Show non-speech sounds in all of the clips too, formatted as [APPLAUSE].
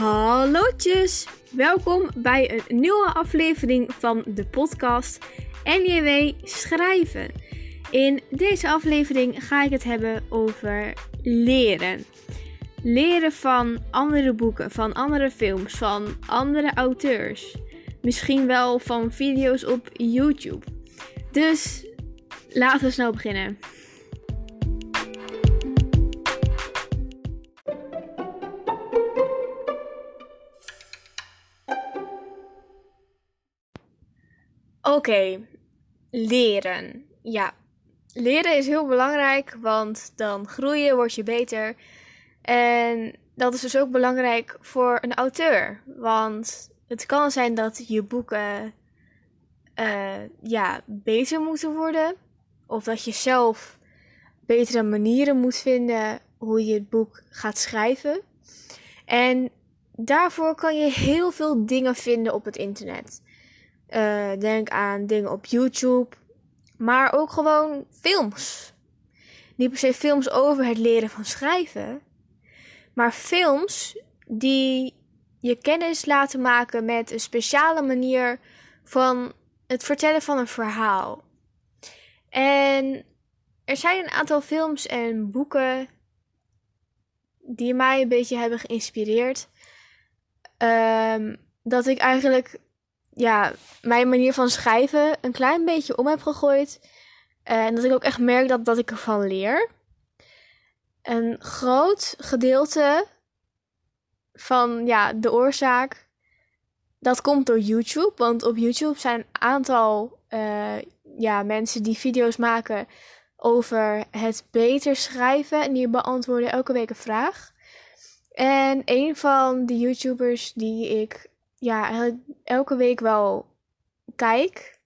Hallootjes! Welkom bij een nieuwe aflevering van de podcast NJW Schrijven. In deze aflevering ga ik het hebben over leren. Leren van andere boeken, van andere films, van andere auteurs. Misschien wel van video's op YouTube. Dus laten we snel beginnen. Oké, leren. Ja, leren is heel belangrijk, want dan groei je, word je beter. En dat is dus ook belangrijk voor een auteur. Want het kan zijn dat je boeken uh, ja, beter moeten worden. Of dat je zelf betere manieren moet vinden hoe je het boek gaat schrijven. En daarvoor kan je heel veel dingen vinden op het internet. Uh, denk aan dingen op YouTube. Maar ook gewoon films. Niet per se films over het leren van schrijven. Maar films die je kennis laten maken met een speciale manier van het vertellen van een verhaal. En er zijn een aantal films en boeken die mij een beetje hebben geïnspireerd. Um, dat ik eigenlijk ja, mijn manier van schrijven een klein beetje om heb gegooid. En dat ik ook echt merk dat, dat ik ervan leer. Een groot gedeelte van ja, de oorzaak, dat komt door YouTube. Want op YouTube zijn een aantal uh, ja, mensen die video's maken over het beter schrijven. En die beantwoorden elke week een vraag. En een van de YouTubers die ik ja, elke week wel kijk,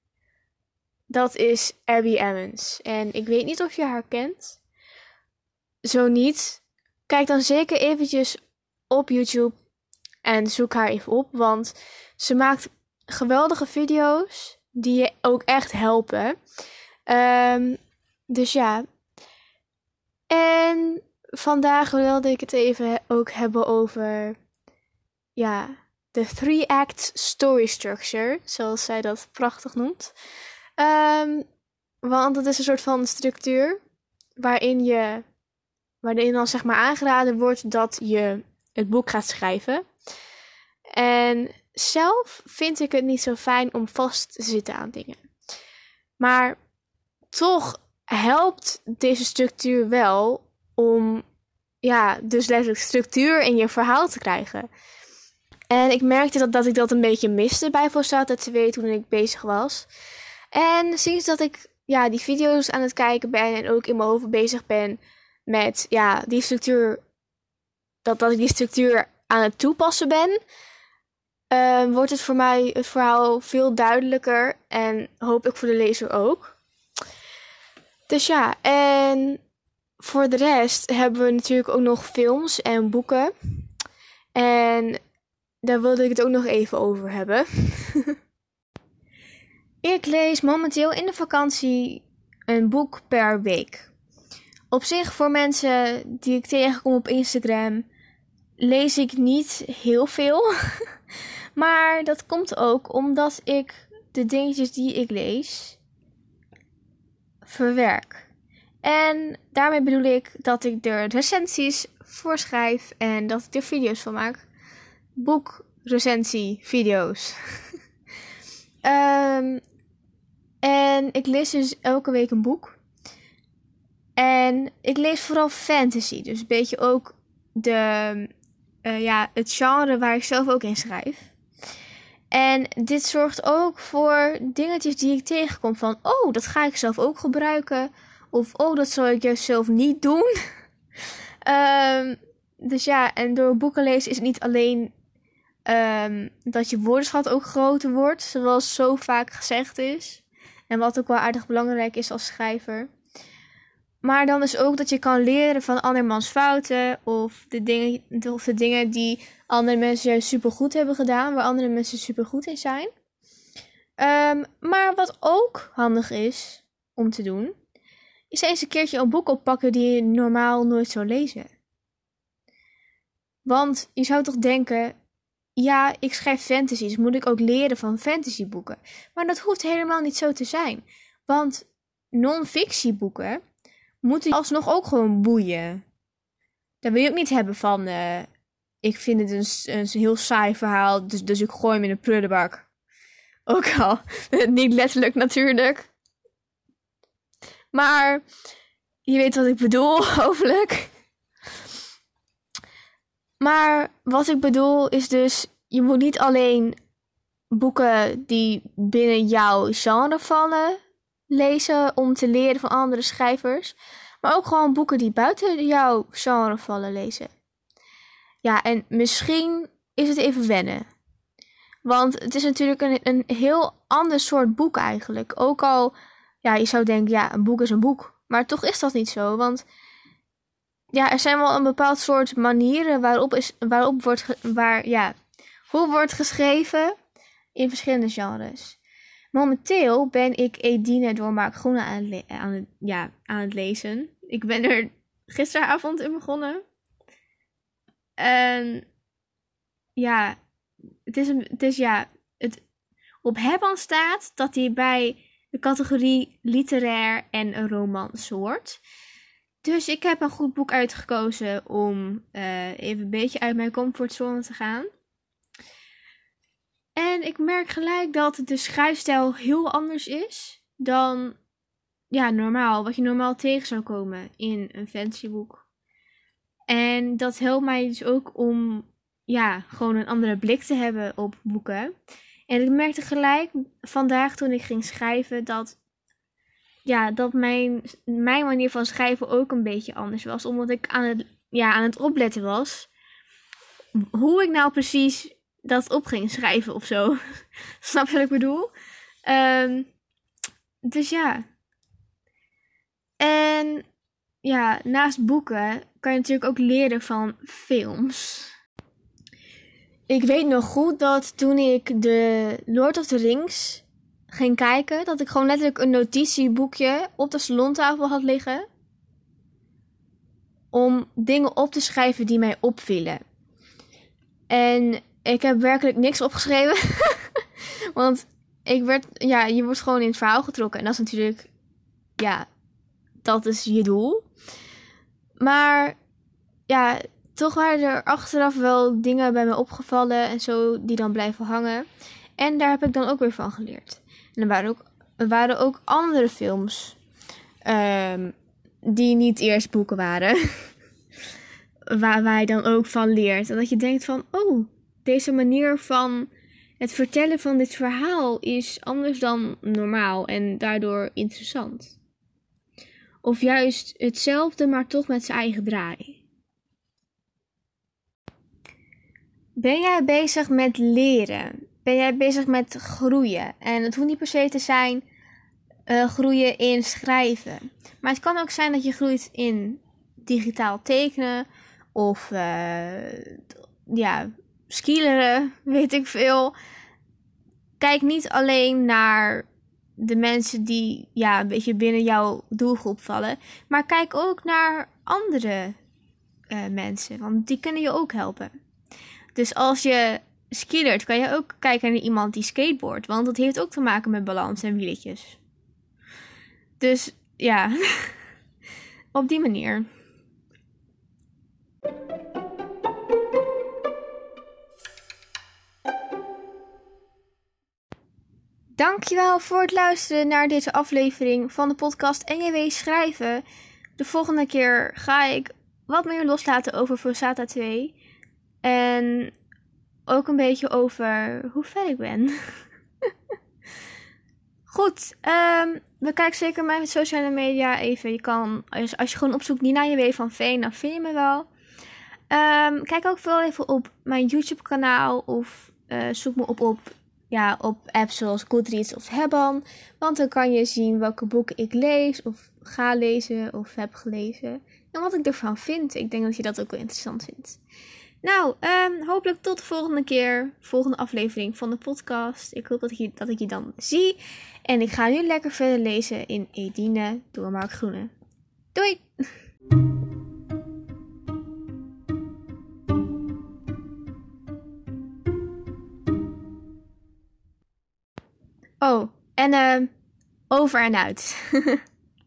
dat is Abby Emmons. En ik weet niet of je haar kent. Zo niet, kijk dan zeker eventjes op YouTube en zoek haar even op, want ze maakt geweldige video's die je ook echt helpen. Um, dus ja. En vandaag wilde ik het even ook hebben over ja, de three-act story structure, zoals zij dat prachtig noemt. Um, want het is een soort van structuur waarin je, waarin dan zeg maar aangeraden wordt dat je het boek gaat schrijven. En zelf vind ik het niet zo fijn om vast te zitten aan dingen. Maar toch helpt deze structuur wel om, ja, dus letterlijk structuur in je verhaal te krijgen. En ik merkte dat, dat ik dat een beetje miste bij Volstata 2 toen ik bezig was. En sinds dat ik ja, die video's aan het kijken ben en ook in mijn hoofd bezig ben met ja, die structuur, dat, dat ik die structuur aan het toepassen ben, uh, wordt het voor mij het verhaal veel duidelijker en hoop ik voor de lezer ook. Dus ja, en voor de rest hebben we natuurlijk ook nog films en boeken. En daar wilde ik het ook nog even over hebben. [LAUGHS] ik lees momenteel in de vakantie een boek per week. Op zich, voor mensen die ik tegenkom op Instagram, lees ik niet heel veel. [LAUGHS] maar dat komt ook omdat ik de dingetjes die ik lees verwerk. En daarmee bedoel ik dat ik er recensies voor schrijf en dat ik er video's van maak boekrecensie video's. um, [LAUGHS] en ik lees dus elke week een boek. En ik lees vooral fantasy. Dus een beetje ook de, uh, ja, het genre waar ik zelf ook in schrijf. En dit zorgt ook voor dingetjes die ik tegenkom. Van, oh, dat ga ik zelf ook gebruiken. Of, oh, dat zou ik juist zelf niet doen. um, [LAUGHS] dus ja, en door boeken lezen is het niet alleen Um, dat je woordenschat ook groter wordt, zoals zo vaak gezegd is. En wat ook wel aardig belangrijk is als schrijver. Maar dan is ook dat je kan leren van andermans fouten. Of de dingen, of de dingen die andere mensen super goed hebben gedaan. Waar andere mensen super goed in zijn. Um, maar wat ook handig is om te doen. Is eens een keertje een boek oppakken die je normaal nooit zou lezen. Want je zou toch denken, ja, ik schrijf fantasy, dus moet ik ook leren van fantasyboeken. Maar dat hoeft helemaal niet zo te zijn. Want non-fictieboeken moeten alsnog ook gewoon boeien. Dan wil je ook niet hebben van, uh, ik vind het een, een heel saai verhaal, dus, dus ik gooi hem in een prullenbak. Ook al, [LAUGHS] niet letterlijk natuurlijk. Maar je weet wat ik bedoel, [LAUGHS] hopelijk. Maar wat ik bedoel is dus, je moet niet alleen boeken die binnen jouw genre vallen lezen om te leren van andere schrijvers, maar ook gewoon boeken die buiten jouw genre vallen lezen. Ja, en misschien is het even wennen. Want het is natuurlijk een, een heel ander soort boek eigenlijk. Ook al, ja, je zou denken, ja, een boek is een boek. Maar toch is dat niet zo, want ja, er zijn wel een bepaald soort manieren waarop, is, waarop wordt, waar, ja, hoe wordt geschreven in verschillende genres. Momenteel ben ik Edine door Groene aan het, aan, ja, aan het lezen. Ik ben er gisteravond in begonnen. En ja, het is, een, het is ja, het, op Hebban staat dat hij bij de categorie literair en romans hoort. Dus ik heb een goed boek uitgekozen om uh, even een beetje uit mijn comfortzone te gaan. En ik merk gelijk dat de schrijfstijl heel anders is dan ja, normaal, wat je normaal tegen zou komen in een fantasyboek. En dat helpt mij dus ook om ja, gewoon een andere blik te hebben op boeken. En ik merkte gelijk vandaag toen ik ging schrijven dat ja, dat mijn, mijn manier van schrijven ook een beetje anders was. Omdat ik aan het, ja, aan het opletten was. Hoe ik nou precies dat op ging schrijven of zo. [LAUGHS] Snap je wat ik bedoel? Ehm, dus ja. En ja, naast boeken kan je natuurlijk ook leren van films. Ik weet nog goed dat toen ik de Lord of the Rings ging kijken, dat ik gewoon letterlijk een notitieboekje op de salontafel had liggen. Om dingen op te schrijven die mij opvielen. En ik heb werkelijk niks opgeschreven. [LAUGHS] Want ik werd, ja, je wordt gewoon in het verhaal getrokken. En dat is natuurlijk, ja, dat is je doel. Maar ja, toch waren er achteraf wel dingen bij me opgevallen en zo die dan blijven hangen. En daar heb ik dan ook weer van geleerd. En er waren ook, er waren ook andere films um, die niet eerst boeken waren. [LAUGHS] waar, waar je dan ook van leert. En dat je denkt van, oh, deze manier van het vertellen van dit verhaal is anders dan normaal en daardoor interessant. Of juist hetzelfde, maar toch met zijn eigen draai. Ben jij bezig met leren? Ben jij bezig met groeien. En het hoeft niet per se te zijn uh, groeien in schrijven. Maar het kan ook zijn dat je groeit in digitaal tekenen of uh, ja, skileren, [LAUGHS] weet ik veel. Kijk niet alleen naar de mensen die ja, een beetje binnen jouw doelgroep vallen, maar kijk ook naar andere uh, mensen, want die kunnen je ook helpen. Dus als je skilert kan je ook kijken naar iemand die skateboard. Want dat heeft ook te maken met balans en wieletjes. Dus ja, [LAUGHS] op die manier. Dankjewel voor het luisteren naar deze aflevering van de podcast NJW Schrijven. De volgende keer ga ik wat meer loslaten over Fosata 2. En ook een beetje over hoe ver ik ben. [LAUGHS] Goed, um, bekijk zeker mijn sociale media even. Je kan, als, als je gewoon opzoekt Nina J.W. van Veen, dan vind je me wel. Um, kijk ook veel even op mijn YouTube kanaal of uh, zoek me op op, ja, op apps zoals Goodreads of Hebban. Want dan kan je zien welke boeken ik lees of ga lezen of heb gelezen. En wat ik ervan vind. Ik denk dat je dat ook wel interessant vindt. Nou, ehm, hopelijk tot de volgende keer. Volgende aflevering van de podcast. Ik hoop dat ik, je, dat ik je dan zie. En ik ga nu lekker verder lezen in Edine door Mark Groene. Doei! [LAUGHS] Oh, en ehm, over en uit. [LAUGHS]